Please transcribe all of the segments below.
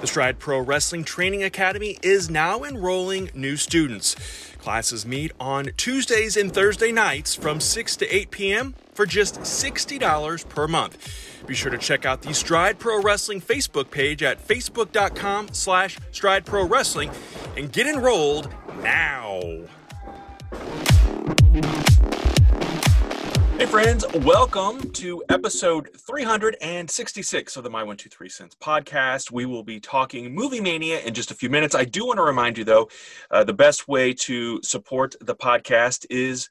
The Stride Pro Wrestling Training Academy is now enrolling new students. Classes meet on Tuesdays and Thursday nights from 6 to 8 p.m. for just $60 per month. Be sure to check out the Stride Pro Wrestling Facebook page at facebook.com slash stride pro wrestling and get enrolled now. Hey friends, welcome to episode 366 of the My One Two Three Cents podcast. We will be talking Movie Mania in just a few minutes. I do want to remind you though, uh, the best way to support the podcast is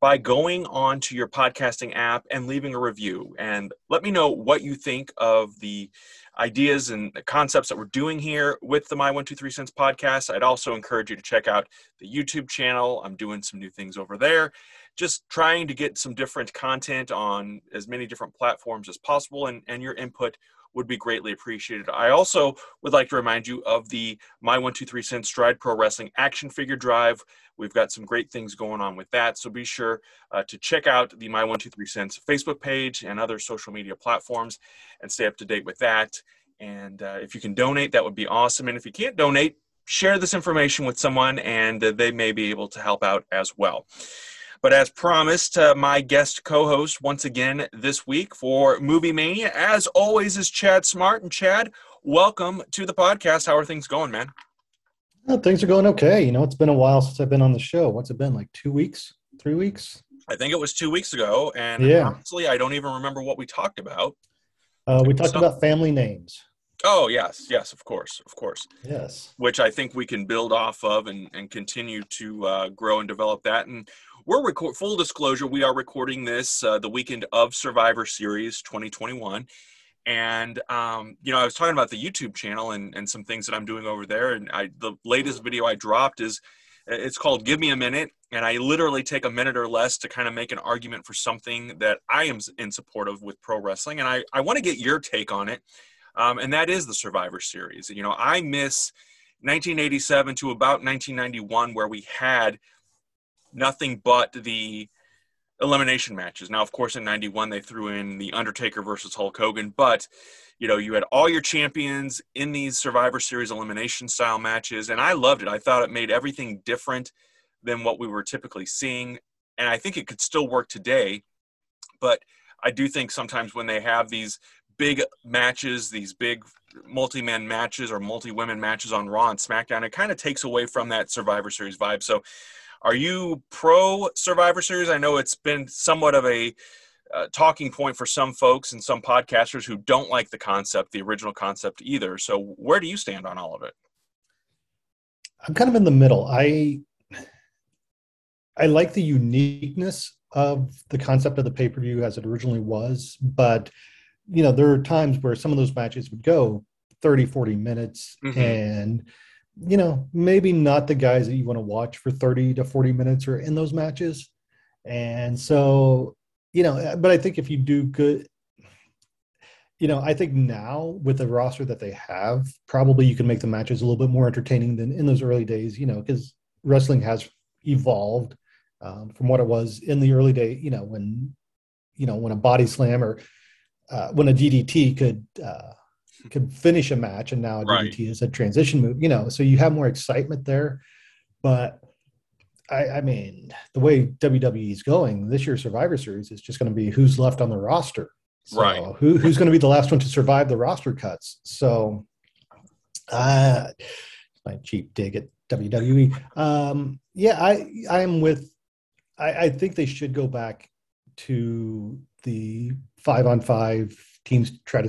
by going on to your podcasting app and leaving a review and let me know what you think of the ideas and the concepts that we're doing here with the My One Two Three Cents podcast. I'd also encourage you to check out the YouTube channel. I'm doing some new things over there just trying to get some different content on as many different platforms as possible and, and your input would be greatly appreciated. I also would like to remind you of the My One Two Three Cents Stride Pro Wrestling Action Figure Drive. We've got some great things going on with that, so be sure uh, to check out the My One Two Three Cents Facebook page and other social media platforms, and stay up to date with that. And uh, if you can donate, that would be awesome. And if you can't donate, share this information with someone, and uh, they may be able to help out as well. But as promised, uh, my guest co-host once again this week for Movie Mania, as always, is Chad Smart. And Chad, welcome to the podcast. How are things going, man? Oh, things are going okay. You know, it's been a while since I've been on the show. What's it been? Like two weeks, three weeks? I think it was two weeks ago, and Yeah. honestly, I don't even remember what we talked about. Uh, we talked So- about family names. Oh yes, yes, of course, of course. Yes. Which I think we can build off of and, and continue to uh, grow and develop that. And we're record full disclosure, we are recording this uh, the weekend of Survivor Series 2021. And um, you know, I was talking about the YouTube channel and, and some things that I'm doing over there. And I the latest video I dropped is it's called Give Me a Minute. And I literally take a minute or less to kind of make an argument for something that I am in support of with pro wrestling. And I, I want to get your take on it. Um, and that is the Survivor Series. You know, I miss 1987 to about 1991, where we had nothing but the elimination matches. Now, of course, in 91, they threw in The Undertaker versus Hulk Hogan, but you know, you had all your champions in these Survivor Series elimination style matches, and I loved it. I thought it made everything different than what we were typically seeing, and I think it could still work today. But I do think sometimes when they have these big matches, these big multi-man matches or multi-women matches on Raw and SmackDown, it kind of takes away from that Survivor Series vibe. So, are you pro Survivor Series? I know it's been somewhat of a uh, talking point for some folks and some podcasters who don't like the concept, the original concept either. So, where do you stand on all of it? I'm kind of in the middle. I I like the uniqueness of the concept of the pay-per-view as it originally was, but you know, there are times where some of those matches would go 30, 40 minutes Mhm. and you know, maybe not the guys that you want to watch for 30 to 40 minutes or in those matches. And so, you know, but I think if you do good you know, I think now with the roster that they have, probably you can make the matches a little bit more entertaining than in those early days, you know, because wrestling has evolved um, from what it was in the early day, you know, when, you know, when a body slam or uh, when a DDT could, uh, could finish a match and now Right. DDT is a transition move, you know, so you have more excitement there. But I, I mean, the way WWE is going, this year's Survivor Series is just going to be who's left on the roster. So Right. Who, who's going to be the last one to survive the roster cuts? So, uh, my cheap dig at WWE. Um, yeah, I I'm with. I, I think they should go back to the five on five teams try to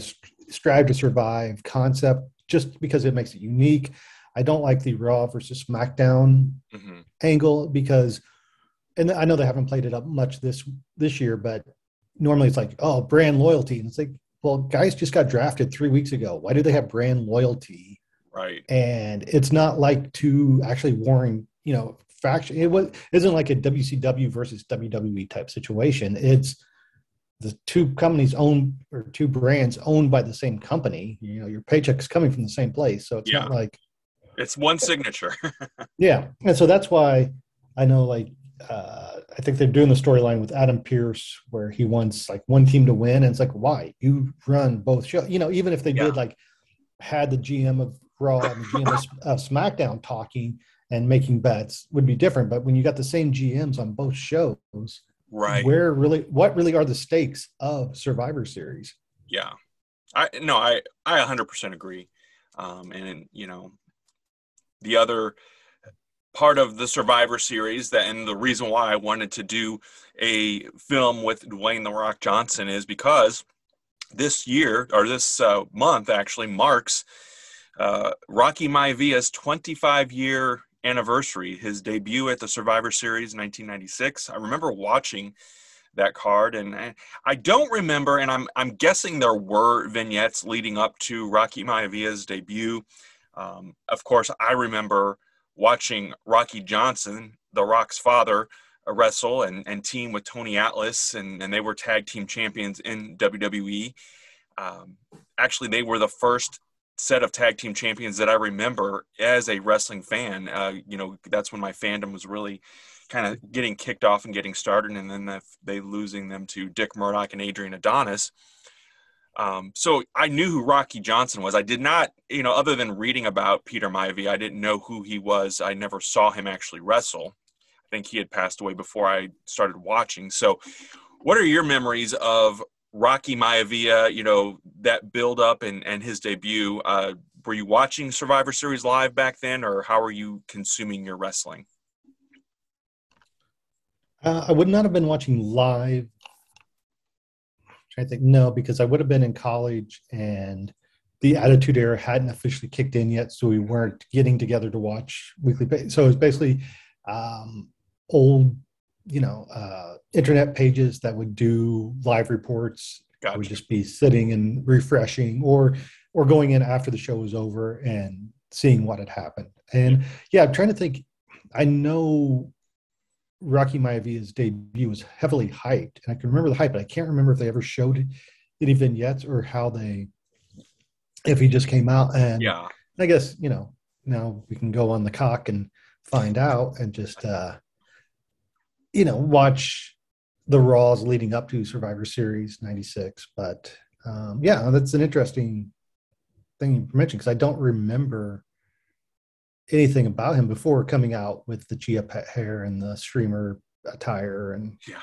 strive to survive concept just because it makes it unique. I don't like the Raw versus SmackDown mm-hmm. angle because, and I know they haven't played it up much this this year, but normally it's like, oh, brand loyalty, and it's like, well, guys just got drafted three weeks ago. Why do they have brand loyalty? Right. And it's not like two actually warring, you know, faction. It was isn't like a WCW versus WWE type situation. It's the two companies owned or two brands owned by the same company. You know, your paycheck's coming from the same place, so it's yeah. not like it's one signature. yeah, and so that's why I know like uh, I think they're doing the storyline with Adam Pearce where he wants like one team to win, and it's like why you run both shows? You know, even if they yeah. did like had the GM of Raw and the GM of SmackDown talking and making bets would be different. But when you got the same GMs on both shows, right? Where really, what really are the stakes of Survivor Series? Yeah, I no, I I 100% agree. Um, and you know, the other part of the Survivor Series that, and the reason why I wanted to do a film with Dwayne the Rock Johnson is because this year or this uh, month actually marks uh, Rocky Maivia's 25 year anniversary, his debut at the Survivor Series 1996. I remember watching that card and I don't remember and I'm I'm guessing there were vignettes leading up to Rocky Maivia's debut. Um, of course, I remember watching Rocky Johnson, The Rock's father, wrestle and, and team with Tony Atlas, and, and they were tag team champions in WWE. Um, actually, they were the first set of tag team champions that I remember as a wrestling fan. Uh, you know, that's when my fandom was really kind of getting kicked off and getting started, and then the, they losing them to Dick Murdoch and Adrian Adonis. Um, so I knew who Rocky Johnson was. I did not, you know, other than reading about Peter Maivia, I didn't know who he was. I never saw him actually wrestle. I think he had passed away before I started watching. So, what are your memories of Rocky Maivia, you know, that build up and, and his debut. Uh, were you watching Survivor Series live back then, or how are you consuming your wrestling? Uh, I would not have been watching live. I think no, because I would have been in college and the Attitude Era hadn't officially kicked in yet, so we weren't getting together to watch weekly. So it was basically um, old you know uh, internet pages that would do live reports. Gotcha. I would just be sitting and refreshing or or going in after the show was over and seeing what had happened. And yeah i'm trying to think i know rocky maivia's debut was heavily hyped and i can remember the hype but i can't remember if they ever showed any vignettes or how they if he just came out and yeah. I guess you know now we can go on the cock and find out and just uh you know, watch the Raws leading up to Survivor Series '96. But um, yeah, that's an interesting thing you mentioned because I don't remember anything about him before coming out with the Chia Pet hair and the streamer attire, and yeah,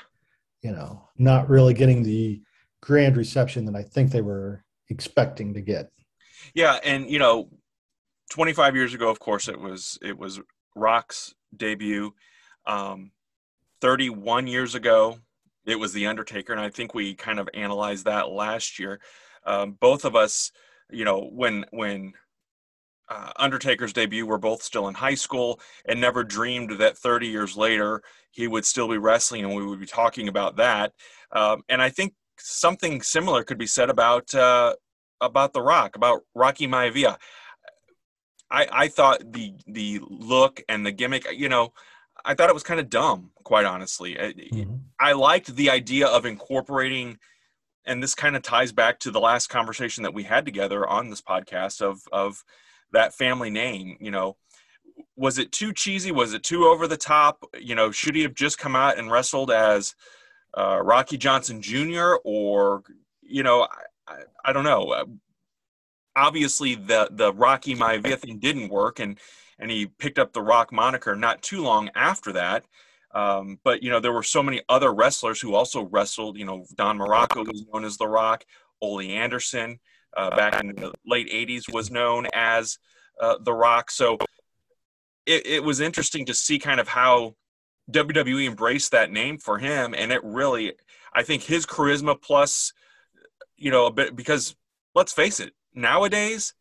you know, not really getting the grand reception that I think they were expecting to get. Yeah, and you know, 25 years ago, of course, it was it was Rock's debut. Um, 31 years ago, it was The Undertaker, and I think we kind of analyzed that last year. Um, both of us, you know, when when uh, Undertaker's debut, we're both still in high school, and never dreamed that 30 years later he would still be wrestling, and we would be talking about that. Um, and I think something similar could be said about uh, about The Rock, about Rocky Maivia. I, I thought the the look and the gimmick, you know, I thought it was kind of dumb, quite honestly. Mm-hmm. I liked the idea of incorporating, and this kind of ties back to the last conversation that we had together on this podcast of of that family name. You know, was it too cheesy? Was it too over the top? You know, should he have just come out and wrestled as uh, Rocky Johnson Jr. or you know, I, I, I don't know. Obviously, the the Rocky Maivia thing didn't work, and and he picked up the Rock moniker not too long after that. Um, but you know, there were so many other wrestlers who also wrestled. You know, Don Muraco was known as the Rock. Ole Anderson, uh, back in the late '80s, was known as uh, the Rock. So it, it was interesting to see kind of how WWE embraced that name for him, and it really, I think his charisma plus, you know, a bit because let's face it, nowadays,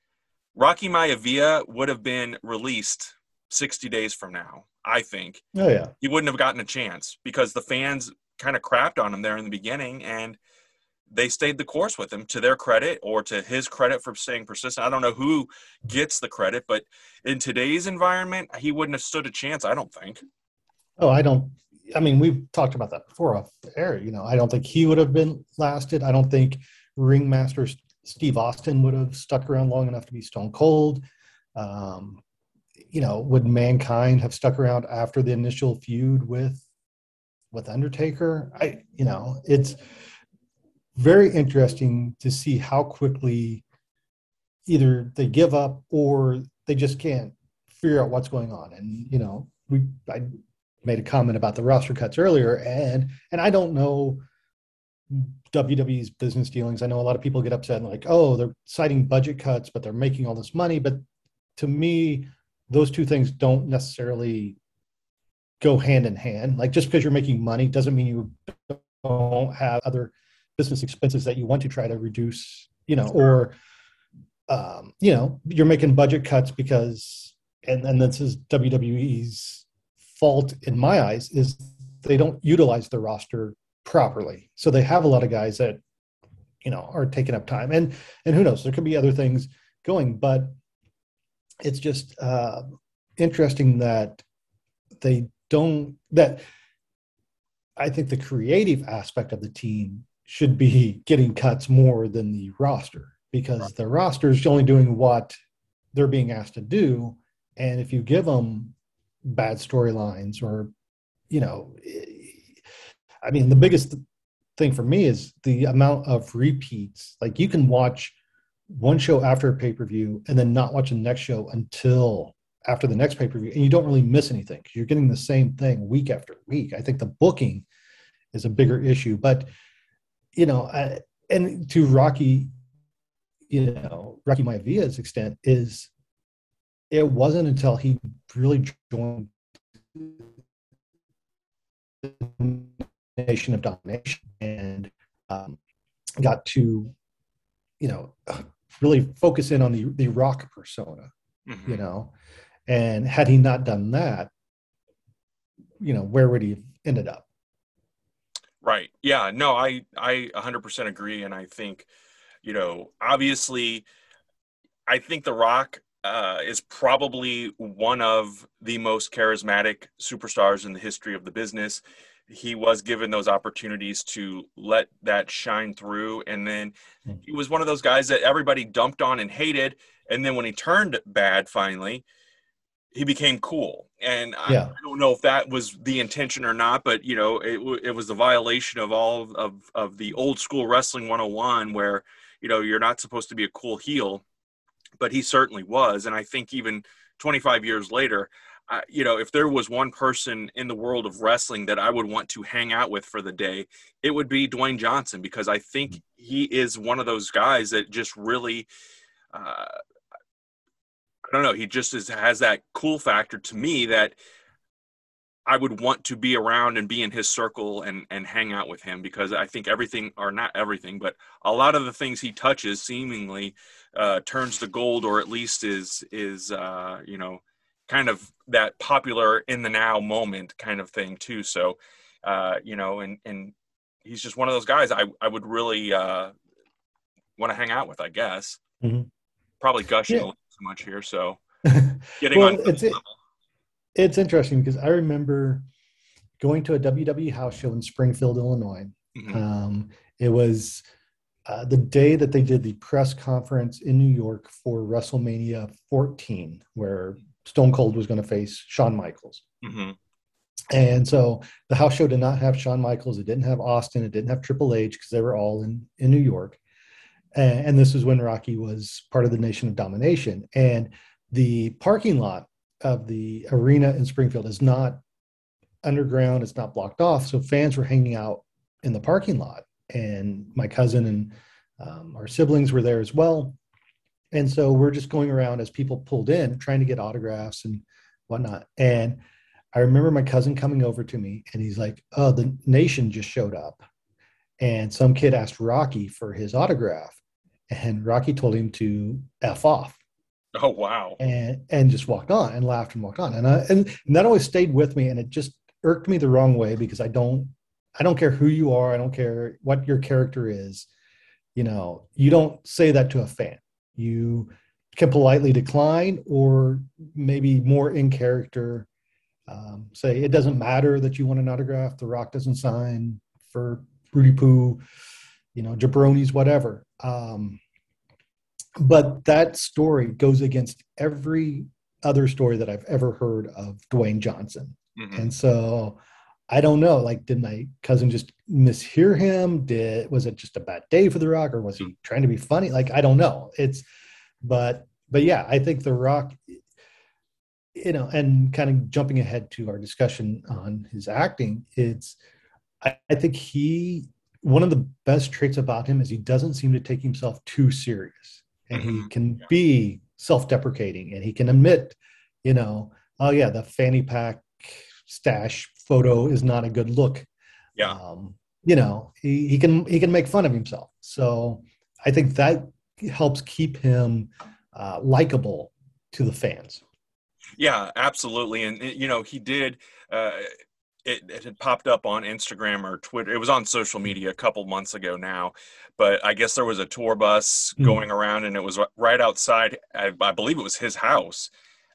Rocky Maivia would have been released 60 days from now. I think. Oh yeah. He wouldn't have gotten a chance because the fans kind of crapped on him there in the beginning, and they stayed the course with him to their credit or to his credit for staying persistent. I don't know who gets the credit, but in today's environment, he wouldn't have stood a chance. I don't think. Oh, I don't. I mean, we've talked about that before off the air. You know, I don't think he would have been lasted. I don't think ringmaster Steve Austin would have stuck around long enough to be Stone Cold. Um, you know, would mankind have stuck around after the initial feud with with Undertaker? I, you know, it's very interesting to see how quickly either they give up or they just can't figure out what's going on. And you know, we I made a comment about the roster cuts earlier, and and I don't know WWE's business dealings. I know a lot of people get upset and like, oh, they're citing budget cuts, but they're making all this money. But to me, those two things don't necessarily go hand in hand. Like just because you're making money doesn't mean you don't have other business expenses that you want to try to reduce, you know, or um, you know, you're making budget cuts because and and this is WWE's fault in my eyes is they don't utilize the roster properly. So they have a lot of guys that you know are taking up time. And and who knows, there could be other things going, but it's just uh, interesting that they don't that I think the creative aspect of the team should be getting cuts more than the roster because the roster is only doing what they're being asked to do. And if you give them bad storylines or, you know, I mean, the biggest thing for me is the amount of repeats. Like you can watch one show after a pay per view and then not watch the next show until after the next pay per view, and you don't really miss anything you're getting the same thing week after week. I think the booking is a bigger issue, but you know, I, and to Rocky, you know, Rocky Maivia's extent is it wasn't until he really joined Nation of Domination and um, got to, you know, really focus in on the the rock persona, mm-hmm. you know, and had he not done that, you know, where would he have ended up? Right. Yeah. No, I I 100% agree, and I think, you know, obviously, I think The Rock uh, is probably one of the most charismatic superstars in the history of the business he was given those opportunities to let that shine through. And then hmm. he was one of those guys that everybody dumped on and hated. And then when he turned bad finally, he became cool. And yeah. I, I, don't know if that was the intention or not, but you know, it, it was a violation of all of, of the old school wrestling 101 where, you know, you're not supposed to be a cool heel, but he certainly was. And I think even 25 years later, uh, you know, if there was one person in the world of wrestling that I would want to hang out with for the day, it would be Dwayne Johnson because I think mm-hmm. he is one of those guys that just really, uh, I don't know, he just is, has that cool factor to me that I would want to be around and be in his circle and and hang out with him because I think everything or not everything, but a lot of the things he touches seemingly uh, turns to gold or at least is is uh, you know kind of that popular in the now moment kind of thing too. So, uh, you know, and and he's just one of those guys I I would really uh, want to hang out with. I guess mm-hmm. probably gushing yeah. a little too much here. So getting well, on. It's, it, it's interesting because I remember going to a WWE house show in Springfield, Illinois. Mm-hmm. Um, it was. Uh, the day that they did the press conference in New York for WrestleMania 14, where Stone Cold was going to face Shawn Michaels. Mm-hmm. And so the house show did not have Shawn Michaels. It didn't have Austin. It didn't have Triple H because they were all in, in New York. And, and this is when Rocky was part of the Nation of Domination. And the parking lot of the arena in Springfield is not underground, it's not blocked off. So fans were hanging out in the parking lot. And my cousin and um, our siblings were there as well and so we're just going around as people pulled in trying to get autographs and whatnot. And I remember my cousin coming over to me and he's like, Oh, the nation just showed up. And some kid asked Rocky for his autograph. And Rocky told him to F off. Oh wow. And and just walked on and laughed and walked on. And I, and, and that always stayed with me and it just irked me the wrong way because I don't I don't care who you are, I don't care what your character is. You know, you don't say that to a fan. You can politely decline or maybe more in character um, say it doesn't matter that you want an autograph. The rock doesn't sign for roody poo you know jabronis whatever. Um, but that story goes against every other story that i've ever heard of dwayne johnson. Mm-hmm. and so i don't know like did my cousin just mishear him? Did was it just a bad day for the rock or was he trying to be funny? Like i don't know. It's but but yeah, I think The Rock, you know, and kind of jumping ahead to our discussion on his acting, it's I, I think he one of the best traits about him is he doesn't seem to take himself too serious, and he mm-hmm. can be self-deprecating, and he can admit, you know, oh yeah, the fanny pack stash photo is not a good look. Yeah. Um, you know, he, he can he can make fun of himself. So I think that helps keep him uh, likable to the fans. Yeah, absolutely. And you know, he did. Uh, it, it had popped up on Instagram or Twitter. It was on social media a couple months ago now, but I guess there was a tour bus mm. going around, and it was right outside. I, I believe it was his house,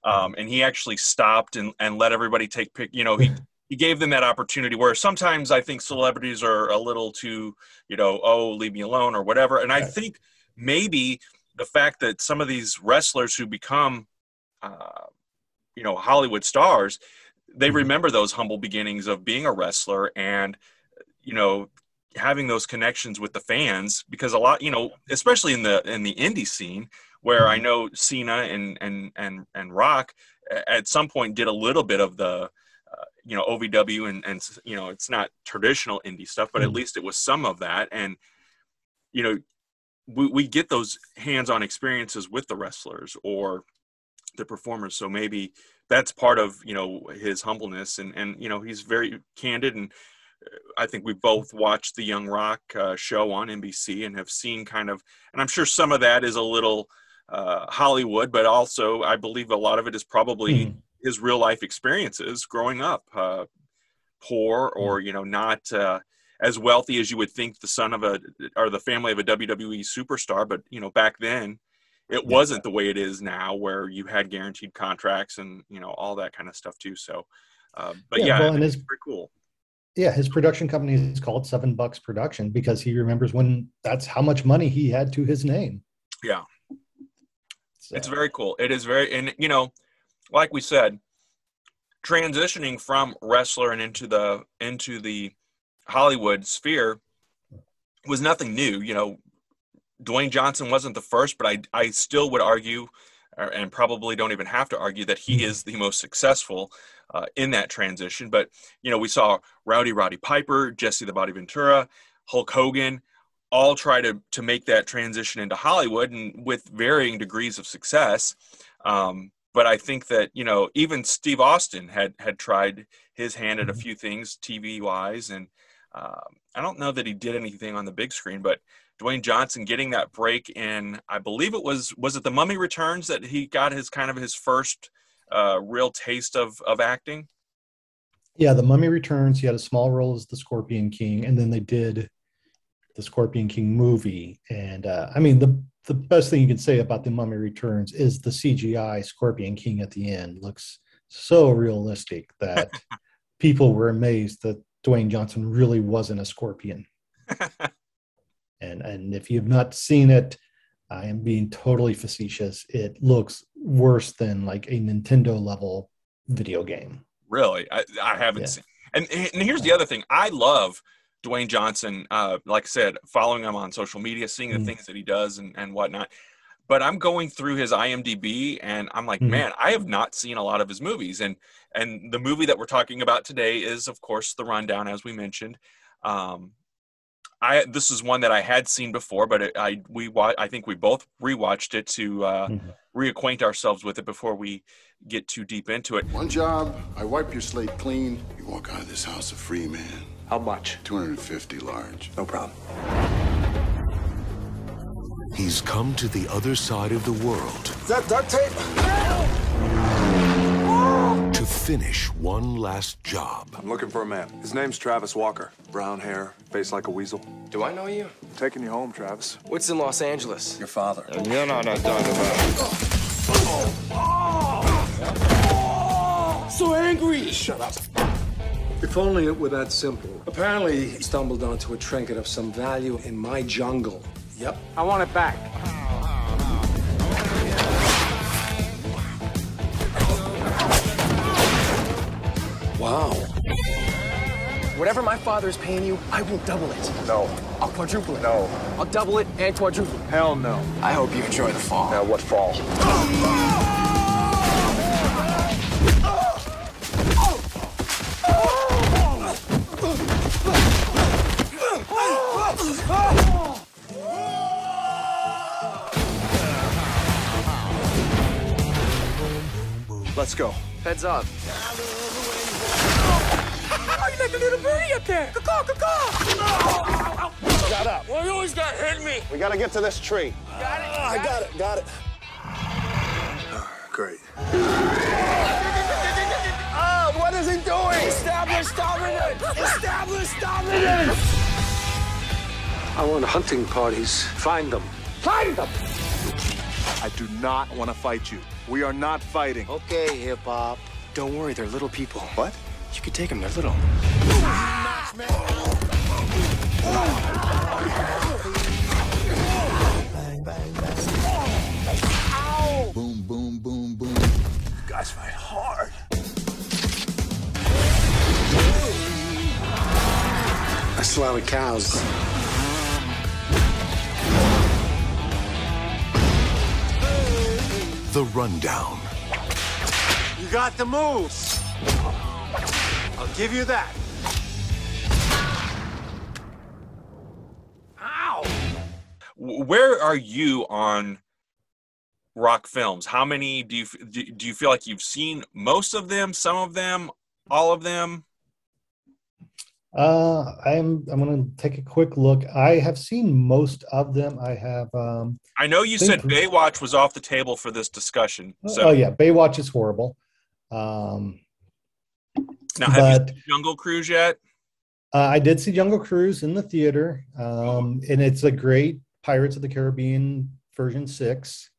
um, and he actually stopped and, and let everybody take pic. You know, he he gave them that opportunity where sometimes I think celebrities are a little too, you know, oh, leave me alone or whatever. And I think maybe the fact that some of these wrestlers who become, uh, you know, Hollywood stars, they mm-hmm. remember those humble beginnings of being a wrestler and, you know, having those connections with the fans because a lot, you know, especially in the in the indie scene where I mm-hmm. know Cena and and and and Rock at some point did a little bit of the you know OVW and and you know it's not traditional indie stuff but at mm-hmm. least it was some of that and you know we, we get those hands-on experiences with the wrestlers or the performers so maybe that's part of you know his humbleness and and you know he's very candid and uh, I think we both watched the Young Rock uh, show on NBC and have seen kind of, and I'm sure some of that is a little uh, Hollywood, but also I believe a lot of it is probably mm. His real life experiences growing up, uh, poor or you know not uh, as wealthy as you would think the son of a or the family of a WWE superstar. But you know, back then, it wasn't the way it is now, where you had guaranteed contracts and you know all that kind of stuff too. So, uh, but yeah, yeah well, and it's pretty cool. Yeah, his production company is called Seven Bucks Production because he remembers when that's how much money he had to his name. Yeah, so. it's very cool. It is very, and you know, like we said, transitioning from wrestler and into the into the Hollywood sphere was nothing new. You know, Dwayne Johnson wasn't the first, but I, I still would argue, uh, and probably don't even have to argue, that he is the most successful uh, in that transition. But, you know, we saw Rowdy Roddy Piper, Jesse the Body Ventura, Hulk Hogan, all try to, to make that transition into Hollywood and with varying degrees of success. Um, but I think that, you know, even Steve Austin had, had tried his hand at a mm-hmm. few things TV wise and, um, I don't know that he did anything on the big screen, but Dwayne Johnson getting that break in, I believe it was was it the Mummy Returns that he got his kind of his first uh, real taste of of acting. Yeah, the Mummy Returns. He had a small role as the Scorpion King, and then they did the Scorpion King movie. And uh, I mean, the the best thing you can say about the Mummy Returns is the CGI Scorpion King at the end looks so realistic that people were amazed that Dwayne Johnson really wasn't a scorpion. and and if you've not seen it, I am being totally facetious. It looks worse than like a Nintendo level video game. Really, I, I haven't yeah. seen. And and here's the other thing: I love Dwayne Johnson. Uh, like I said, following him on social media, seeing the mm. things that he does and and whatnot. But I'm going through his IMDb, and I'm like, mm. man, I have not seen a lot of his movies. And and the movie that we're talking about today is, of course, The Rundown, as we mentioned. Um, I this is one that I had seen before, but it, I we wa- I think we both rewatched it to uh, Mhm. reacquaint ourselves with it before we get too deep into it. One job, I wipe your slate clean. You walk out of this house a free man. How much? 250 large. No problem. He's come to the other side of the world Is that duct tape? to finish one last job. I'm looking for a man. His name's Travis Walker. Brown hair, face like a weasel. Do I know you? I'm taking you home, Travis. What's in Los Angeles? Your father. You know what I'm talking about. So angry! Shut up. If only it were that simple. Apparently, he stumbled onto a trinket of some value in my jungle. Yep. I want it back. Wow. Whatever my father is paying you, I will double it. No. I'll quadruple it. No. I'll double it and quadruple it. Hell no. I hope you enjoy the fall. Now, what fall? Let's go. Heads up. Oh, you like a little birdie up there. Caw, caw, Shut up. Well, you always got to hit me. We gotta get to this tree. Got it? Ah, I got it, got it. Great. Oh, what is he doing? Establish dominance. Establish dominance. I want hunting parties. Find them. Find them. I do not want to fight you. We are not fighting. Okay, hip hop. Don't worry, they're little people. What? You can take them, they're little. Boom, boom, boom, boom. Guys fight hard. I slaughter cows. The Rundown. You got the moves. I'll give you that. W- Where are you on rock films? How many do you do do you feel like you've seen most of them, some of them, all of them? Uh, I'm I'm gonna take a quick look. I have seen most of them. I have. Um, I know you said Baywatch was off the table for this discussion. So oh yeah, Baywatch is horrible. Um, now have but you seen Jungle Cruise yet? uh, I did see Jungle Cruise in the theater, um, and it's a great Pirates of the Caribbean version six.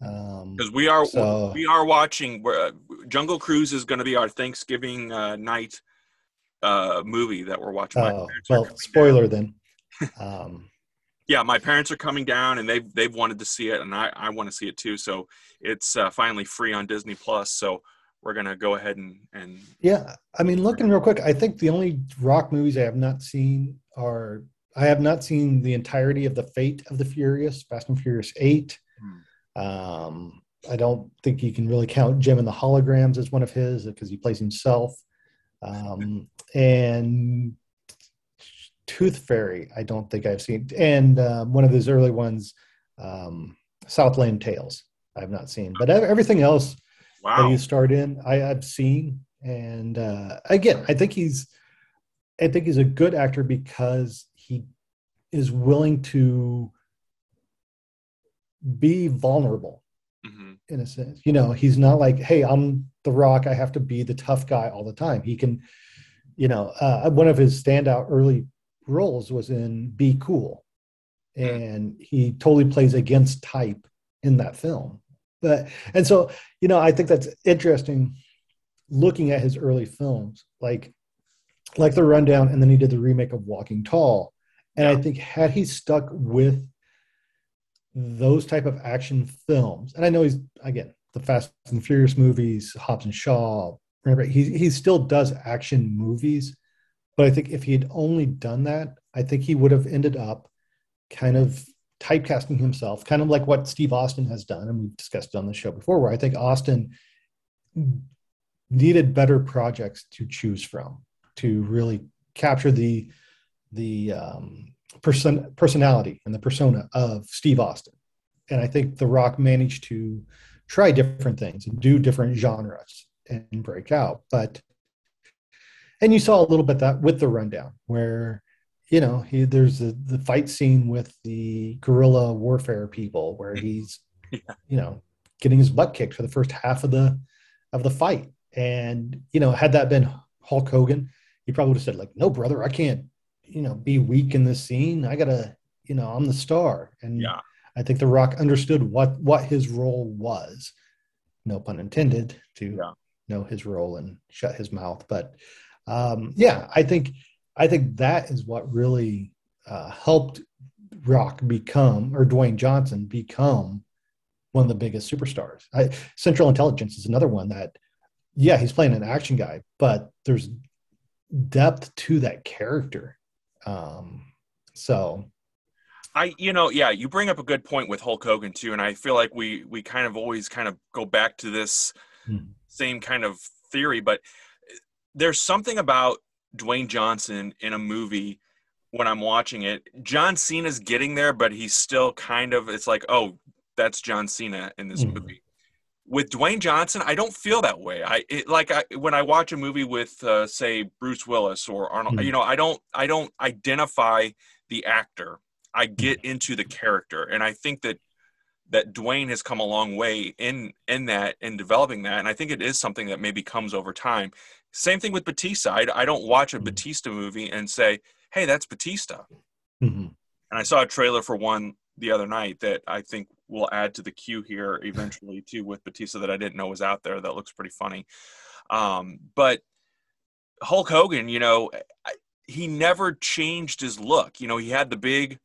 Um, Because we are So- we are watching. uh, Jungle Cruise is going to be our Thanksgiving uh, night uh, movie that we're watching. Oh, well, coming down. spoiler then. Um, yeah, my parents are coming down and they've they've wanted to see it, and I I want to see it too. So it's uh, finally free on Disney Plus. So we're gonna go ahead and and Yeah, I mean, looking real quick, I think the only rock movies I have not seen are I have not seen the entirety of the Fate of the Furious, Fast and Furious Eight. Um, I don't think you can really count Jem and the Holograms as one of his because he plays himself. Um, and Tooth Fairy, I don't think I've seen, and uh, one of his early ones, um, Southland Tales, I've not seen. But everything else that wow. he starred in, I, I've seen, and uh, again, I think he's, I think he's a good actor because he is willing to be vulnerable Mhm. in a sense. You know, he's not like, hey, I'm the rock. I have to be the tough guy all the time. He can, you know, uh, one of his standout early roles was in Be Cool. And he totally plays against type in that film. But, and so, you know, I think that's interesting looking at his early films, like, like the rundown. And then he did the remake of Walking Tall. And I think had he stuck with those type of action films, and I know he's again the Fast and Furious movies, Hobbs and Shaw. Remember, he he still does action movies, but I think if he had only done that, I think he would have ended up kind of typecasting himself, kind of like what Steve Austin has done, and we've discussed it on the show before, where I think Austin needed better projects to choose from to really capture the the um, person personality and the persona of Steve Austin, and I think The Rock managed to try different things and do different genres and break out. But and you saw a little bit that with the rundown where you know he there's the the fight scene with the guerrilla warfare people where he's yeah. you know getting his butt kicked for the first half of the of the fight and you know had that been hulk hogan he probably would have said like no brother i can't you know be weak in this scene i gotta you know i'm the star and yeah i think the rock understood what what his role was no pun intended to yeah. know his role and shut his mouth. But um yeah i think i think that is what really uh, helped rock become or dwayne johnson become one of the biggest superstars. I, central intelligence is another one that yeah he's playing an action guy but there's depth to that character. Um, so I, you know, yeah, you bring up a good point with Hulk Hogan too, and I feel like we we kind of always kind of go back to this mm-hmm. same kind of theory, but there's something about Dwayne Johnson in a movie when I'm watching it. John Cena's getting there, but he's still kind of it's like, oh, that's John Cena in this mm-hmm. movie with Dwayne Johnson, I don't feel that way. I it, like I, when I watch a movie with, uh, say, Bruce Willis or Arnold. Mm-hmm. You know, I don't I don't identify the actor. I get into the character, and I think that that Dwayne has come a long way in in that in developing that, and I think it is something that maybe comes over time. Same thing with Batista. I, I don't watch a. Batista movie and say, "Hey, that's Batista." Mm-hmm. And I saw a trailer for one the other night that I think will add to the queue here eventually too with Batista that I didn't know was out there. That looks pretty funny. Um, but Hulk Hogan, you know, he never changed his look. You know, he had the big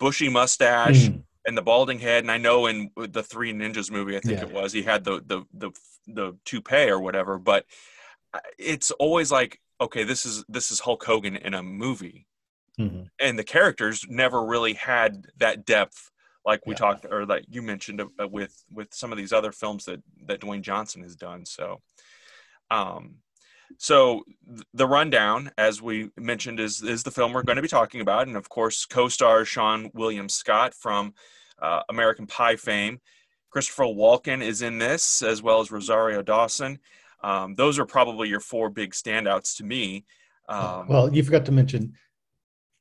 bushy mustache mm. and the balding head. And I know in the Three Ninjas movie, I think yeah. it was, he had the the the the toupee or whatever. But it's always like, okay, this is this is Hulk Hogan in a movie. Mm-hmm. And the characters never really had that depth like we yeah. talked or like you mentioned uh, with with some of these other films that that Dwayne Johnson has done. So, um, so the rundown, as we mentioned, is is the film we're going to be talking about, and of course, co-star Seann William Scott from uh, American Pie fame. Christopher Walken is in this, as well as Rosario Dawson. Um, those are probably your four big standouts to me. Um, well, you forgot to mention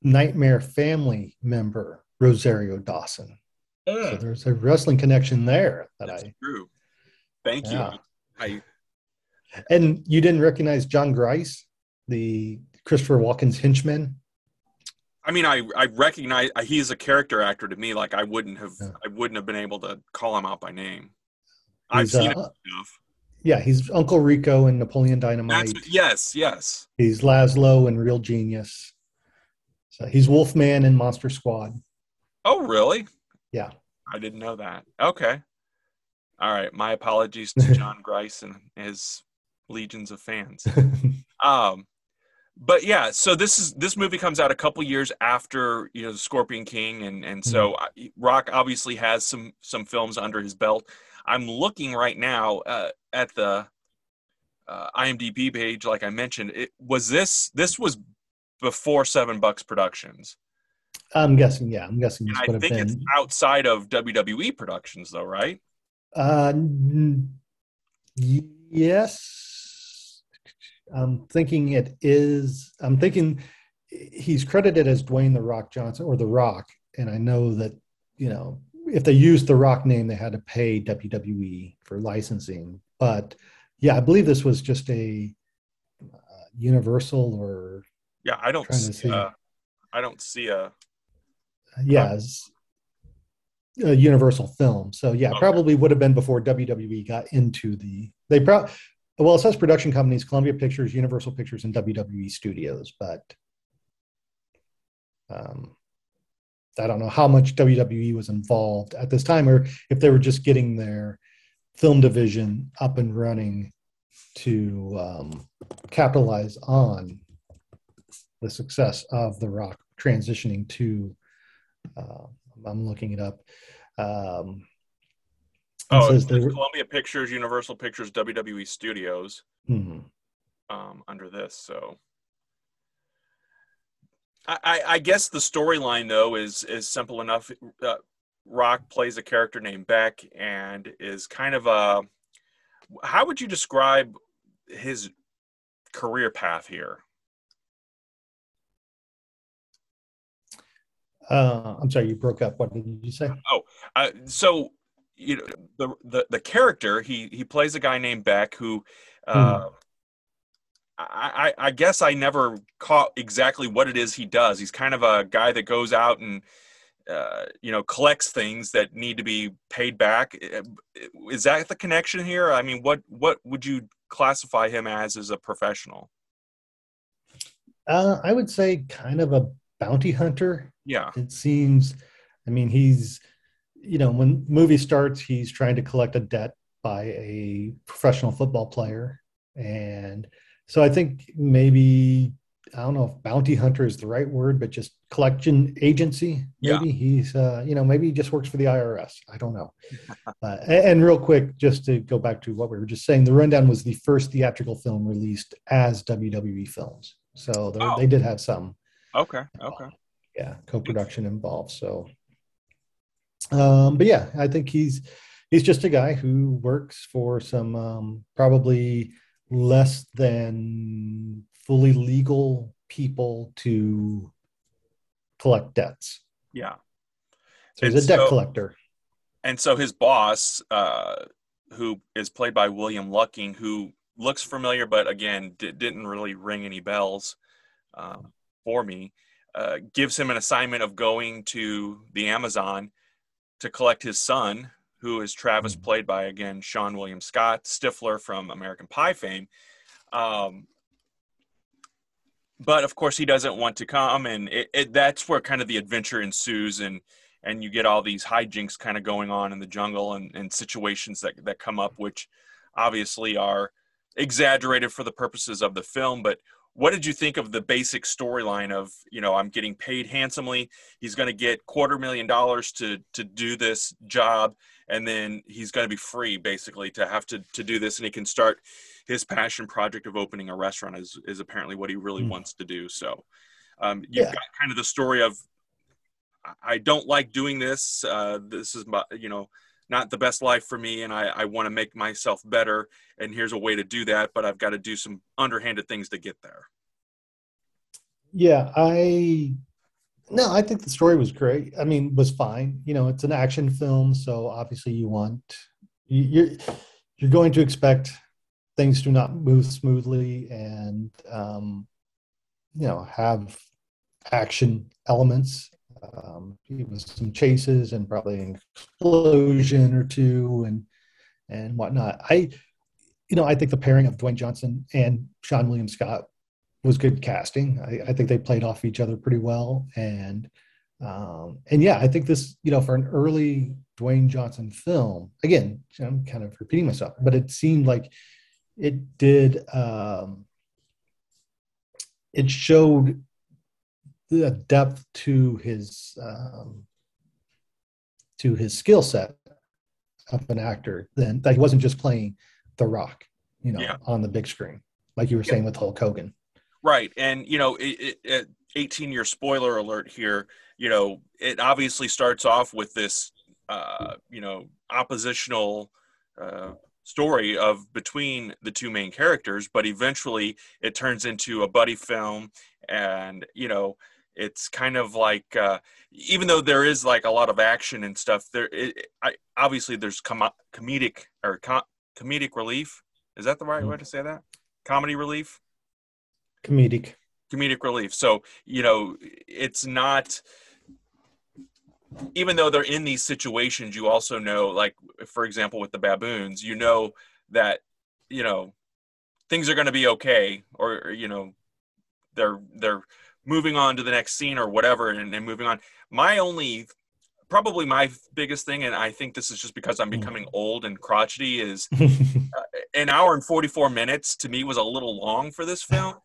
Nightmare family member Rosario Dawson. So there's a wrestling connection there that That's I true. Thank yeah. you. I and you didn't recognize Jon Gries, the Christopher Walken's henchman. I mean, I I recognize uh, he's a character actor to me. Like I wouldn't have yeah. I wouldn't have been able to call him out by name. I've seen uh, enough. Yeah, he's Uncle Rico in Napoleon Dynamite. That's, yes, yes. He's Laszlo in Real Genius. So he's Wolfman in Monster Squad. Oh, really? Yeah. I didn't know that. Okay. All right. My apologies to Jon Gries and his legions of fans. um, but yeah, so this is this movie comes out a couple years after you know the Scorpion King, and and so mm-hmm. Rock obviously has some some films under his belt. I'm looking right now uh, at the uh, IMDb page, like I mentioned. It was this this was before Seven Bucks Productions. I'm guessing, yeah. I'm guessing. I think been... it's outside of WWE productions, though, right? Uh, yes. I'm thinking it is. I'm thinking he's credited as Dwayne the Rock Johnson or the Rock, and I know that you know if they used the Rock name, they had to pay WWE for licensing. But yeah, I believe this was just a uh, Universal or yeah. I don't. See, uh, I don't see a yeah, a Universal film. So yeah, okay. probably would have been before WWE got into the. They probably well, it says production companies: Columbia Pictures, Universal Pictures, and WWE Studios. But um, I don't know how much WWE was involved at this time, or if they were just getting their film division up and running to um, capitalize on the success of The Rock transitioning to uh, I'm looking it up. Um, oh, it Columbia Pictures, Universal Pictures, WWE Studios mm-hmm. um, under this. So, I, I guess the storyline though is is simple enough. Uh, Rock plays a character named Beck and is kind of a. How would you describe his career path here? Uh, I'm sorry, you broke up. What did you say? Oh, uh, so you know the, the the character he he plays a guy named Beck who. Uh, hmm. I, I guess I never caught exactly what it is he does. He's kind of a guy that goes out and uh, you know collects things that need to be paid back. Is that the connection here? I mean, what what would you classify him as as a professional? Uh, I would say kind of a bounty hunter. Yeah, it seems. I mean, he's you know when movie starts, he's trying to collect a debt by a professional football player and so I think maybe I don't know if bounty hunter is the right word, but just collection agency. Maybe yeah. he's, uh, you know, maybe he just works for the IRS. I don't know. uh, and, and, real quick, just to go back to what we were just saying, the rundown was the first theatrical film released as WWE films. So oh. they did have some. Okay. Okay. Uh, yeah, co-production involved. So, um, but yeah, I think he's he's just a guy who works for some um, probably less than fully legal people to collect debts. Yeah. So he's and a debt so, collector. And so his boss, uh, who is played by William Lucking, who looks familiar, but again, d- didn't really ring any bells um, for me, uh, gives him an assignment of going to the Amazon to collect his son, who is Travis, mm-hmm. played by again Seann William Scott, Stifler from American Pie fame. Um, but of course, he doesn't want to come, and it, it, that's where kind of the adventure ensues, and and you get all these hijinks kind of going on in the jungle and, and situations that that come up, which obviously are exaggerated for the purposes of the film, but what did you think of the basic storyline of you know i'm getting paid handsomely he's going to get quarter million dollars to to do this job and then he's going to be free basically to have to to do this and he can start his passion project of opening a restaurant is is apparently what he really mm. wants to do so um, you've yeah. got kind of the story of i don't like doing this uh, this is my you know not the best life for me and i, I want to make myself better and here's a way to do that but i've got to do some underhanded things to get there. Yeah i no i think the story was great. I mean was fine. You know it's an action film so obviously you want you're you're going to expect things to not move smoothly and um, you know have action elements um, with some chases and probably an explosion or two and and whatnot. I, you know, I think the pairing of Dwayne Johnson and Seann William Scott was good casting. I, I think they played off each other pretty well, and um, and yeah, I think this, you know, for an early Dwayne Johnson film, again, I'm kind of repeating myself, but it seemed like it did. Um, it showed the depth to his um, to his skill set of an actor than that he wasn't just playing the rock you know yeah. on the big screen like you were yeah. saying with hulk hogan right and you know it, it, it 18 year spoiler alert here you know it obviously starts off with this uh, you know oppositional uh, story of between the two main characters but eventually it turns into a buddy film and you know it's kind of like uh, even though there is like a lot of action and stuff there it, I, obviously there's com- comedic or com- comedic relief. Is that the right mm-hmm. way to say that? Comedy relief? Comedic. Comedic relief. So you know it's not even though they're in these situations you also know like for example with the baboons you know that you know things are going to be okay or you know they're they're moving on to the next scene or whatever and, and moving on. My only probably my biggest thing and i think this is just because i'm becoming mm. old and crotchety is uh, an hour and 44 minutes to me was a little long for this film.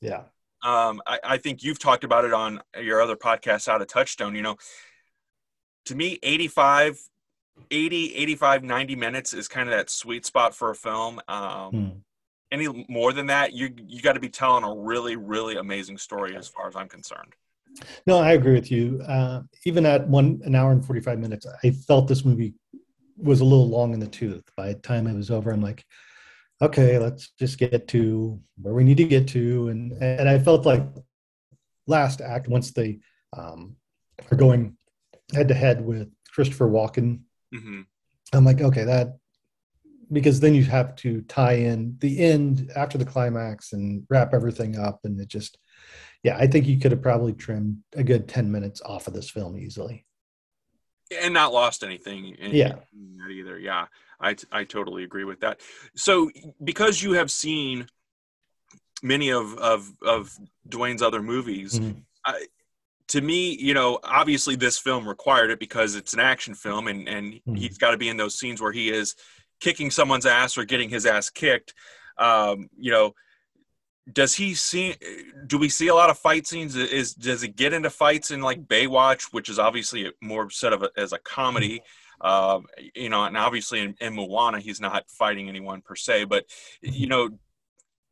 Yeah. Um, I, I, think you've talked about it on your other podcast out of touchstone you know. To me 85 80 85 90 minutes is kind of that sweet spot for a film. Um, hmm any more than that, you you got to be telling a really really amazing story as far as I'm concerned. No, I agree with you. Uh, even at one an hour and forty five minutes, I felt this movie was a little long in the tooth. By the time it was over, I'm like, okay, let's just get to where we need to get to, and and I felt like last act once they um, are going head to head with Christopher Walken. Mm-hmm. I'm like, okay, that because then you have to tie in the end after the climax and wrap everything up, and it just yeah, I think you could have probably trimmed a good 10 minutes off of this film easily. And not lost anything. In, yeah. In that either. Yeah. I, I totally agree with that. So, because you have seen many of, of, of Dwayne's other movies, mm-hmm. I, to me, you know, obviously this film required it because it's an action film and, and mm-hmm. he's got to be in those scenes where he is kicking someone's ass or getting his ass kicked. Um, you know, does he see do we see a lot of fight scenes is does it get into fights in like baywatch which is obviously more set of a, as a comedy um, you know and obviously in, in moana he's not fighting anyone per se but you know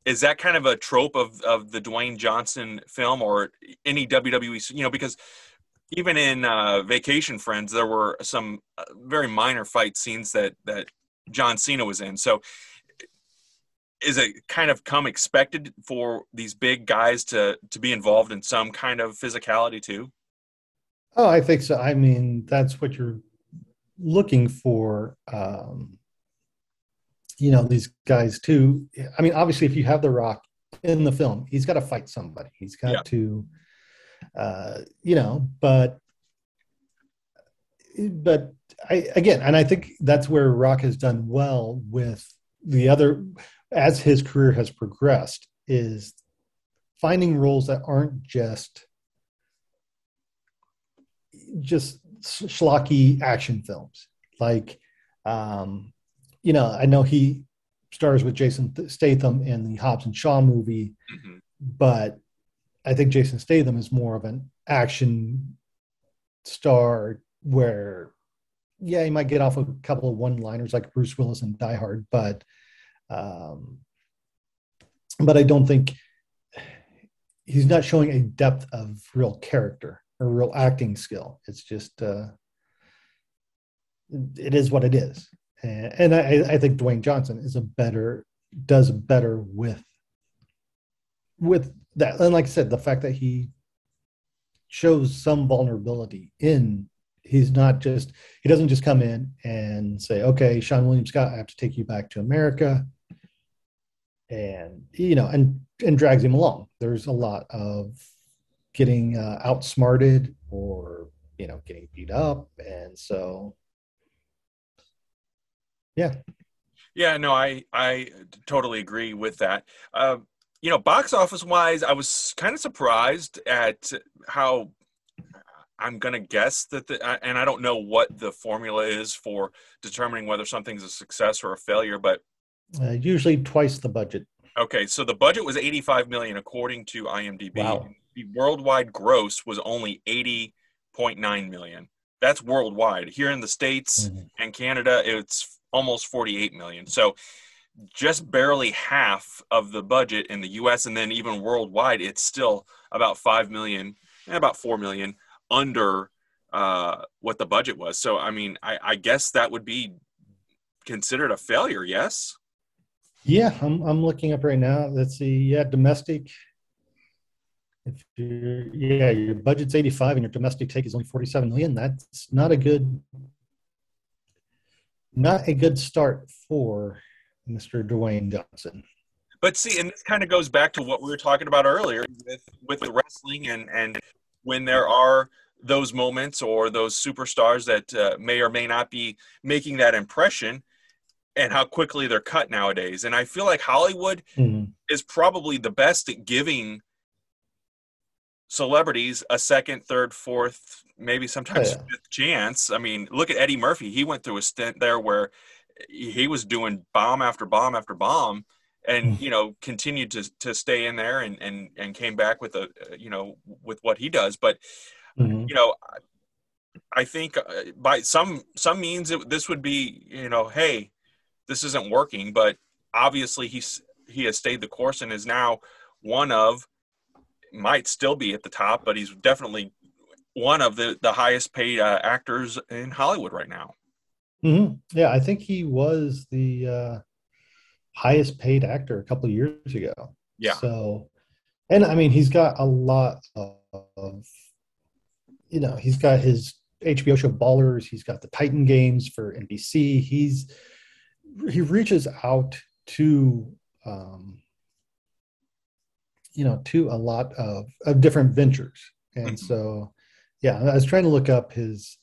is that kind of a trope of of the dwayne johnson film or any wwe you know because even in uh, vacation friends there were some uh, very minor fight scenes that that john cena was in so is it kind of come expected for these big guys to to be involved in some kind of physicality too? Oh, I think so. I mean, that's what you're looking for. Um, you know, these guys too. I mean, obviously, if you have The Rock in the film, he's got to fight somebody. He's got yeah. to, uh, you know, but but I again, and I think that's where Rock has done well with the other as his career has progressed is finding roles that aren't just just schlocky action films like um you know i know he stars with jason statham in the hobbs and shaw movie mm-hmm. but i think jason statham is more of an action star where yeah he might get off a couple of one liners like bruce willis in die hard but um, but I don't think he's not showing a depth of real character or real acting skill. It's just uh, it is what it is, and, and I, I think Dwayne Johnson is a better does better with with that. And like I said, the fact that he shows some vulnerability in he's not just he doesn't just come in and say okay seann william scott i have to take you back to america. And you know and and drags him along. There's a lot of getting uh, outsmarted or you know getting beat up. And so yeah. Yeah no i i totally agree with that. Uh, you know box office wise i was kind of surprised at how i'm gonna guess that the and i don't know what the formula is for determining whether something's a success or a failure but uh, usually twice the budget. Okay, so the budget was 85 million according to IMDb. Wow. The worldwide gross was only 80.9 million. That's worldwide. Here in the states mm-hmm. and Canada, it's almost 48 million. So just barely half of the budget in the US and then even worldwide, it's still about 5 million, and about 4 million under uh, what the budget was. So, I mean, I, I guess that would be considered a failure, yes? Yeah, I'm I'm looking up right now. Let's see. Yeah, domestic. If you yeah, your budget's 85 and your domestic take is only 47 million, that's not a good not a good start for Mr. Dwayne Johnson. But see, and this kind of goes back to what we were talking about earlier with with the wrestling and and when there are those moments or those superstars that uh, may or may not be making that impression and how quickly they're cut nowadays. And I feel like Hollywood mm-hmm. is probably the best at giving celebrities a second, third, fourth, maybe sometimes oh, yeah. fifth chance. I mean, look at Eddie Murphy. He went through a stint there where he was doing bomb after bomb after bomb and mm-hmm. you know continued to to stay in there and and and came back with a you know with what he does but mm-hmm. you know I think uh, by some some means it, this would be you know hey this isn't working. But obviously, he's he has stayed the course and is now one of might still be at the top, but he's definitely one of the the highest paid uh, actors in Hollywood right now. Mm-hmm. Yeah, I think he was the uh, highest paid actor a couple years ago. Yeah. So, and I mean, he's got a lot of, you know, he's got his HBO show Ballers. He's got the Titan Games for NBC. He's he reaches out to um, you know to a lot of, of different ventures and mm-hmm. so yeah i was trying to look up his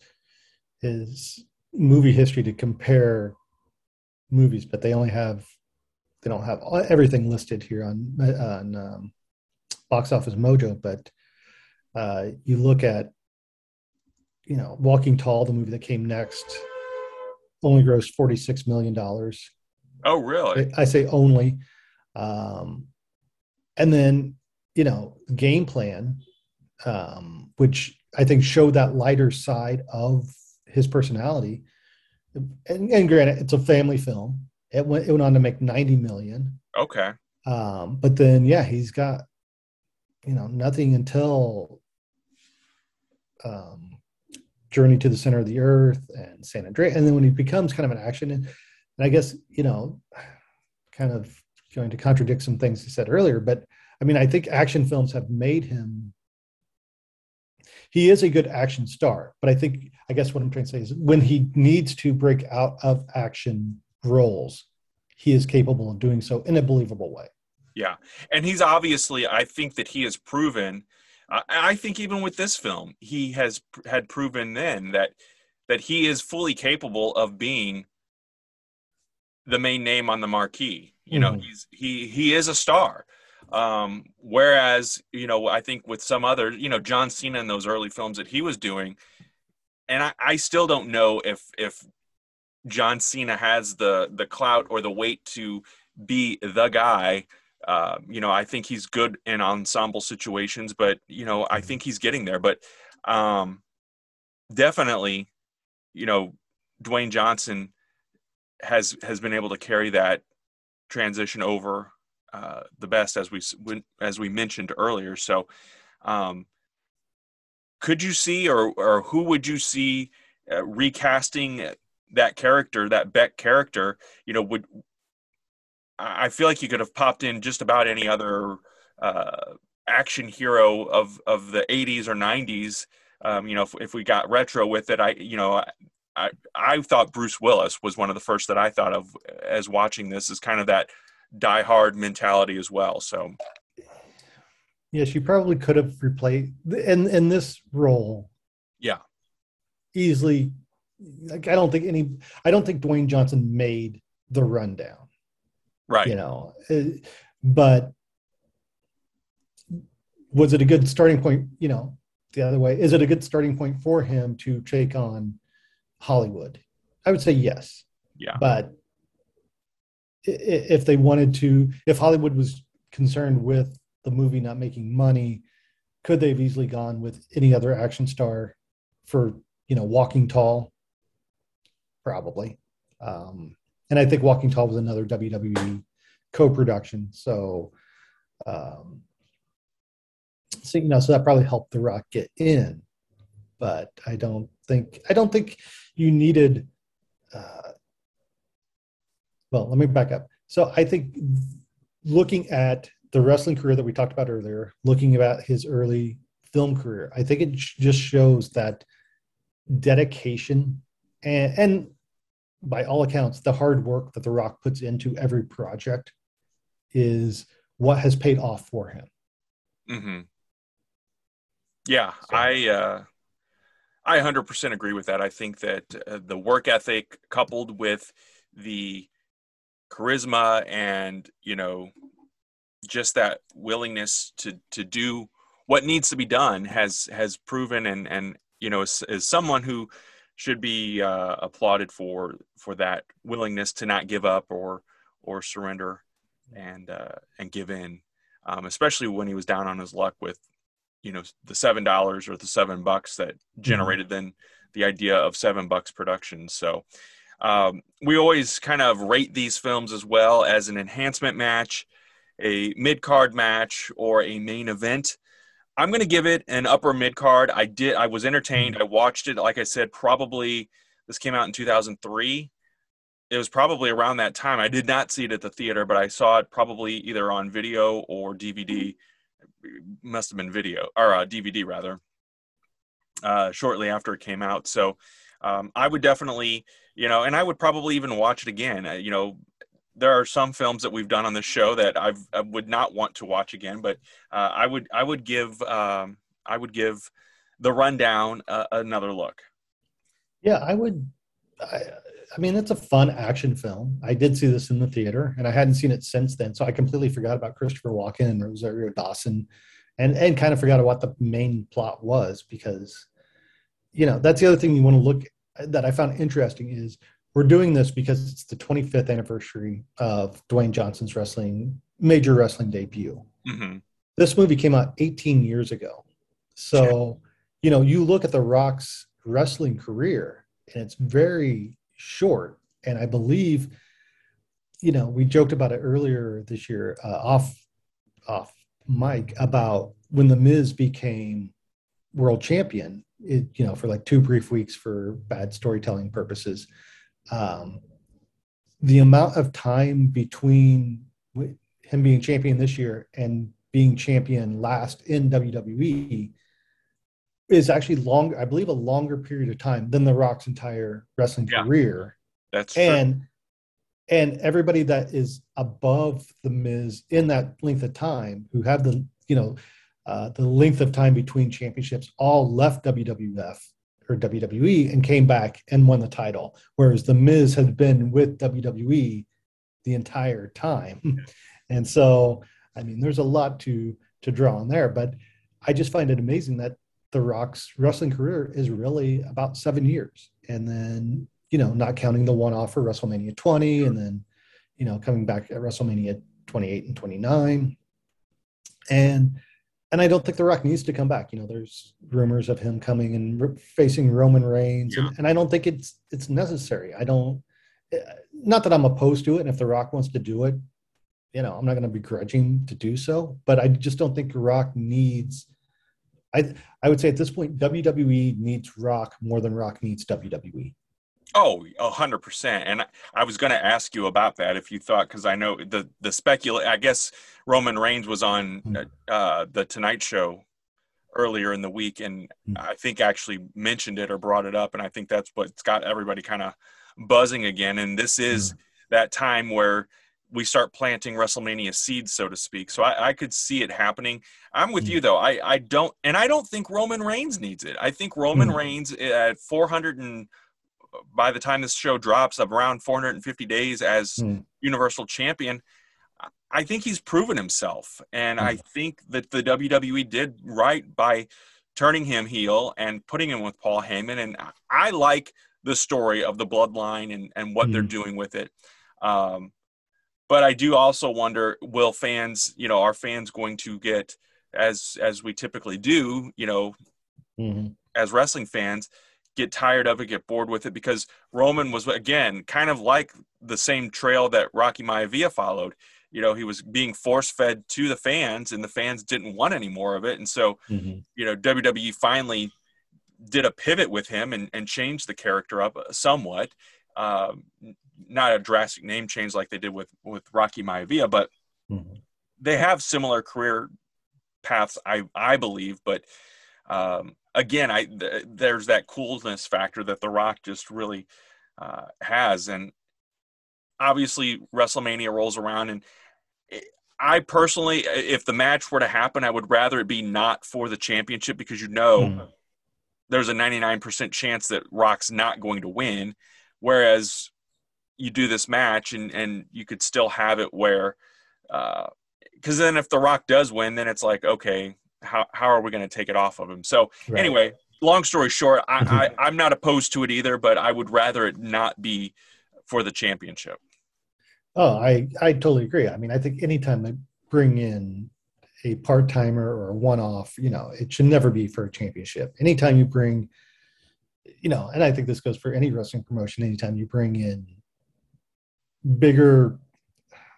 his movie history to compare movies but they only have they don't have everything listed here on on um, box office mojo but uh, you look at you know walking tall the movie that came next only grossed 46 million dollars. Oh really? I say only. Um, and then you know game plan um, which i think showed that lighter side of his personality. And, and granted it's a family film. It went it went on to make 90 million. Okay. Um, but then yeah he's got you know nothing until um, journey to the center of the earth and san andreas and then when he becomes kind of an action and, i guess you know kind of going to contradict some things he said earlier, but I mean, I think action films have made him. He is a good action star, but I think I guess what I'm trying to say is when he needs to break out of action roles, he is capable of doing so in a believable way. Yeah, and he's obviously. I think that he has proven. I think even with this film, he has had proven then that that he is fully capable of being the main name on the marquee. You know, mm-hmm. he's he he is a star. Um, whereas, you know, I think with some other, you know, John Cena in those early films that he was doing, and I, I still don't know if if John Cena has the the clout or the weight to be the guy. Uh, you know, I think he's good in ensemble situations, but you know, I think he's getting there. But um, definitely, you know, Dwayne Johnson has has been able to carry that transition over uh, the best as we as we mentioned earlier. So, um, could you see or or who would you see uh, recasting that character, that Beck character? You know, would I feel like you could have popped in just about any other uh, action hero of of the 80s or 90s. Um, you know, if, if we got retro with it, I you know I, I thought Bruce Willis was one of the first that I thought of as watching this as kind of that die hard mentality as well. So, yes, you probably could have replayed in in this role. Yeah, easily. Like I don't think any. I don't think Dwayne Johnson made the rundown. Right. You know, but was it a good starting point? You know, the other way is it a good starting point for him to take on Hollywood? I would say yes. Yeah. But if they wanted to, if Hollywood was concerned with the movie not making money, could they have easily gone with any other action star for, you know, Walking Tall? Probably. Um, and I think Walking Tall was another WWE co-production. So, um, so you know, so that probably helped The Rock get in. But I don't think I don't think you needed. Uh, well, let me back up. So I think looking at the wrestling career that we talked about earlier, looking at his early film career, I think it just shows that dedication and, and by all accounts, the hard work that The Rock puts into every project is what has paid off for him. Mm-hmm. Yeah, so. I uh, I 100% agree with that. I think that uh, the work ethic coupled with the charisma and, you know, just that willingness to to do what needs to be done has has proven and and you know as, is someone who should be uh, applauded for for that willingness to not give up or or surrender and uh, and give in, um, especially when he was down on his luck with you know the seven dollars or the seven bucks that mm-hmm. generated then the idea of seven bucks production so um, we always kind of rate these films as well as an enhancement match a mid-card match or a main event I'm going to give it an upper mid card. I did. I was entertained. I watched it. Like I said, probably this came out in 2003. It was probably around that time. I did not see it at the theater, but I saw it probably either on video or DVD. Must have been video or uh, DVD rather. Uh, shortly after it came out, so um, I would definitely, you know, and I would probably even watch it again. Uh, you know, there are some films that we've done on the show that I've, I would not want to watch again, but uh, I would I would give um, I would give the rundown uh, another look. Yeah, I would. I, I mean, it's a fun action film. I did see this in the theater, and I hadn't seen it since then, so I completely forgot about Christopher Walken and Rosario Dawson, and and kind of forgot what the main plot was because, you know, that's the other thing you want to look that I found interesting is we're doing this because it's the 25th anniversary of Dwayne Johnson's wrestling major wrestling debut. Mm-hmm. This movie came out 18 years ago. So, you know, you look at The Rock's wrestling career and it's very short. And I believe, you know, we joked about it earlier this year uh, off off mic about when The Miz became world champion. It, you know, for like two brief weeks for bad storytelling purposes um, the amount of time between him being champion this year and being champion last in WWE is actually longer, I believe, a longer period of time than The Rock's entire wrestling yeah, career. That's and true. and everybody that is above the Miz in that length of time, who have the you know uh, the length of time between championships, all left WWF or WWE and came back and won the title, whereas The Miz had been with WWE the entire time. and so, I mean, there's a lot to to draw on there, but I just find it amazing that The Rock's wrestling career is really about seven years, and then you know, not counting the one off for WrestleMania 20, and then you know, coming back at WrestleMania 28 and 29, and and I don't think The Rock needs to come back. You know, there's rumors of him coming and re- facing Roman Reigns, yeah. and, and, I don't think it's it's necessary. I don't. Eh, not that I'm opposed to it, and if The Rock wants to do it, you know, I'm not going to begrudge him to do so. But I just don't think The Rock needs. I I would say at this point, WWE needs Rock more than Rock needs WWE. Oh, a hundred percent. And I was going to ask you about that if you thought, because I know the the speculate. I guess Roman Reigns was on hmm. uh, the Tonight Show earlier in the week, and hmm. I think actually mentioned it or brought it up, and I think that's what's got everybody kind of buzzing again. And this is mm. that time where we start planting WrestleMania seeds, so to speak. So I, I could see it happening. I'm with mm. you though. I I don't, and I don't think Roman Reigns needs it. I think Roman mm. Reigns at 400 and by the time this show drops of around 450 days as mm. universal champion i think he's proven himself and mm. i think that the wwe did right by turning him heel and putting him with paul heyman and i like the story of the bloodline and, and what mm. they're hmm. doing with it um, but i do also wonder will fans you know are fans going to get as as we typically do you know mm-hmm. as wrestling fans get tired of it, get bored with it because Roman was again kind of like the same trail that Rocky Maivia followed. You know, he was being force fed to the fans, and the fans didn't want any more of it. And so, mm-hmm. you know, WWE finally did a pivot with him and, and changed the character up somewhat. Um, not a drastic name change like they did with with Rocky Maivia, but mm-hmm. they have similar career paths, I I believe. But um, again, I th- there's that coolness factor that The Rock just really uh, has, and obviously WrestleMania rolls around, and I personally, if the match were to happen, I would rather it be not for the championship because you know mm. there's a 99% chance that Rock's not going to win, whereas you do this match and and you could still have it where. because uh, then if the rock does win then it's like okay how how are we going to take it off of him? So right. anyway, long story short, I, I I'm not opposed to it either, but I would rather it not be for the championship. Oh, I I totally agree. I mean, I think anytime they bring in a part timer or a one off, you know, it should never be for a championship. Anytime you bring, you know, and I think this goes for any wrestling promotion. Anytime you bring in bigger,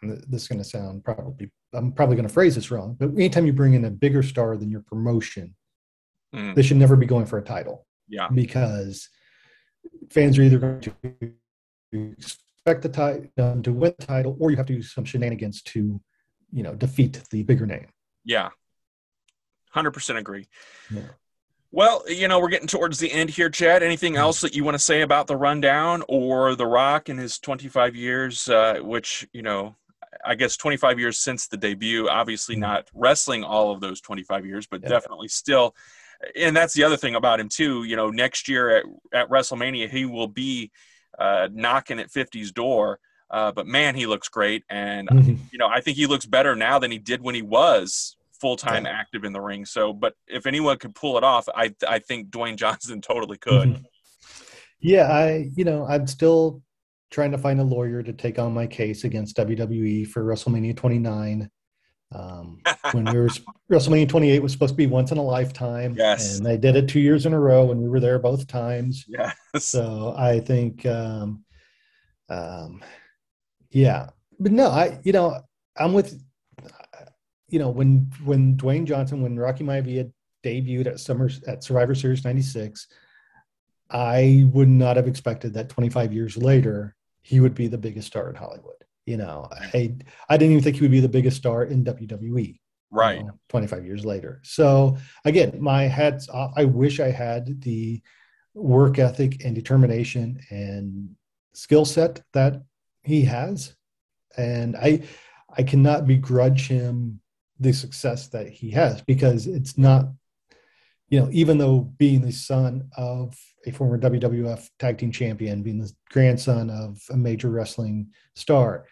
this is going to sound probably I'm probably going to phrase this wrong, but anytime you bring in a bigger star than your promotion, mm. they should never be going for a title. Yeah, because fans are either going to expect the title um, to win the title, or you have to do some shenanigans to, you know, defeat the bigger name. Yeah, hundred percent agree. Yeah. Well, you know, we're getting towards the end here, Chad. Anything else that you want to say about the rundown or The Rock in his 25 years, uh, which, you know, I guess 25 years since the debut, obviously not wrestling all of those 25 years, but yeah. definitely still. And that's the other thing about him, too. You know, next year at, at WrestleMania, he will be uh, knocking at 50's door. Uh, but man, he looks great. And, mm-hmm. you know, I think he looks better now than he did when he was full time yeah. active in the ring. So, but if anyone could pull it off, I I think Dwayne Johnson totally could. Mm-hmm. Yeah, I you know I'm still trying to find a lawyer to take on my case against WWE for WrestleMania 29. Um, when we were WrestleMania 28 was supposed to be once in a lifetime, yes, and they did it two years in a row, and we were there both times. Yes. So I think, um, um, yeah, but no, I you know I'm with you know, when when Dwayne Johnson, when Rocky Maivia debuted at Summer at Survivor Series '96, I would not have expected that 25 years later he would be the biggest star in Hollywood. You know, I I didn't even think he would be the biggest star in WWE. Right. You know, 25 years later. So again, my hats off. I wish I had the work ethic and determination and skill set that he has. And I I cannot begrudge him the success that he has because it's not you know even though being the son of a former WWF tag team champion being the grandson of a major wrestling star.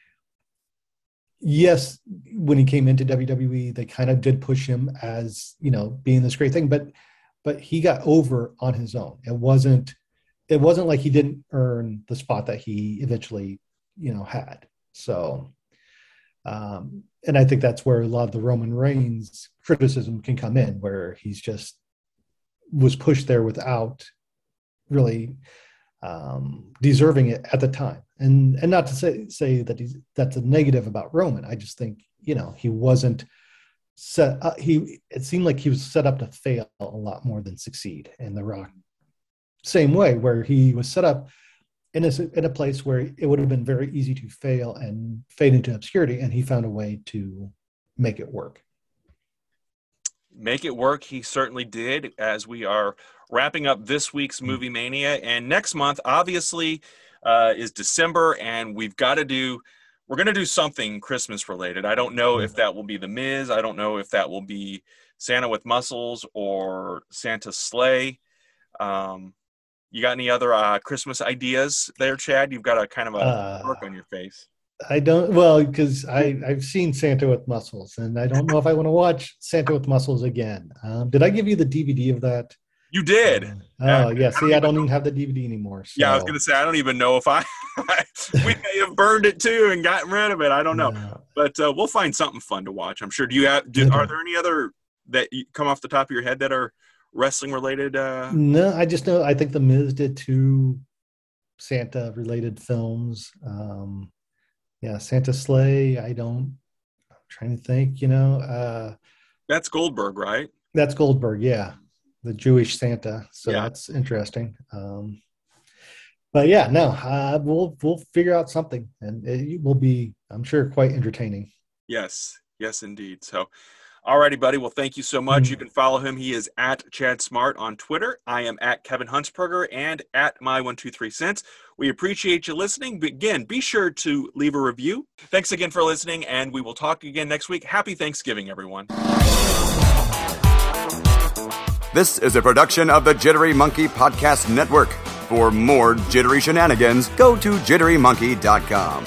Yes when he came into WWE they kind of did push him as you know being this great thing but but he got over on his own. It wasn't it wasn't like he didn't earn the spot that he eventually you know had. So um, and I think that's where a lot of the Roman Reigns criticism can come in, where he's just was pushed there without really um, deserving it at the time. And and not to say say that he's that's a negative about Roman. I just think you know he wasn't set. Uh, he it seemed like he was set up to fail a lot more than succeed. And The Rock, same way, where he was set up in a, in a place where it would have been very easy to fail and fade into obscurity and he found a way to make it work make it work he certainly did as we are wrapping up this week's mm. movie mania and next month obviously uh, is december and we've got to do we're going to do something christmas related i don't know if mm. that will be the miz i don't know if that will be santa with muscles or santa's slay um, you got any other uh, Christmas ideas there, Chad? You've got a kind of a uh, look on your face. I don't well because I I've seen Santa with muscles, and I don't know if I want to watch Santa with muscles again. Um, did I give you the DVD of that? You did. Oh yeah. See, I don't, I don't even have the DVD anymore. So. Yeah, I was gonna say I don't even know if I we may have burned it too and gotten rid of it. I don't know, but uh, we'll find something fun to watch. I'm sure. Do you have? Do, are there any other that come off the top of your head that are wrestling related? Uh... No, I just know. I think the Miz did two Santa related films. Um, yeah, Santa Slay. I don't. I'm trying to think. You know, uh, that's Goldberg, right? That's Goldberg. Yeah, the Jewish Santa. So yeah. that's interesting. Um, but yeah, no, uh, we'll we'll figure out something, and it will be, I'm sure, quite entertaining. Yes, yes, indeed. So, Alrighty, buddy. Well, thank you so much. You mm-hmm. can follow him. He is at Chad Smart on Twitter. I am at Kevin Huntsberger and at my one two three cents. We appreciate you listening. But again, be sure to leave a review. Thanks again for listening, and we will talk again next week. Happy Thanksgiving, everyone. This is a production of the Jittery Monkey Podcast Network. For more jittery shenanigans, go to jitterymonkey.com.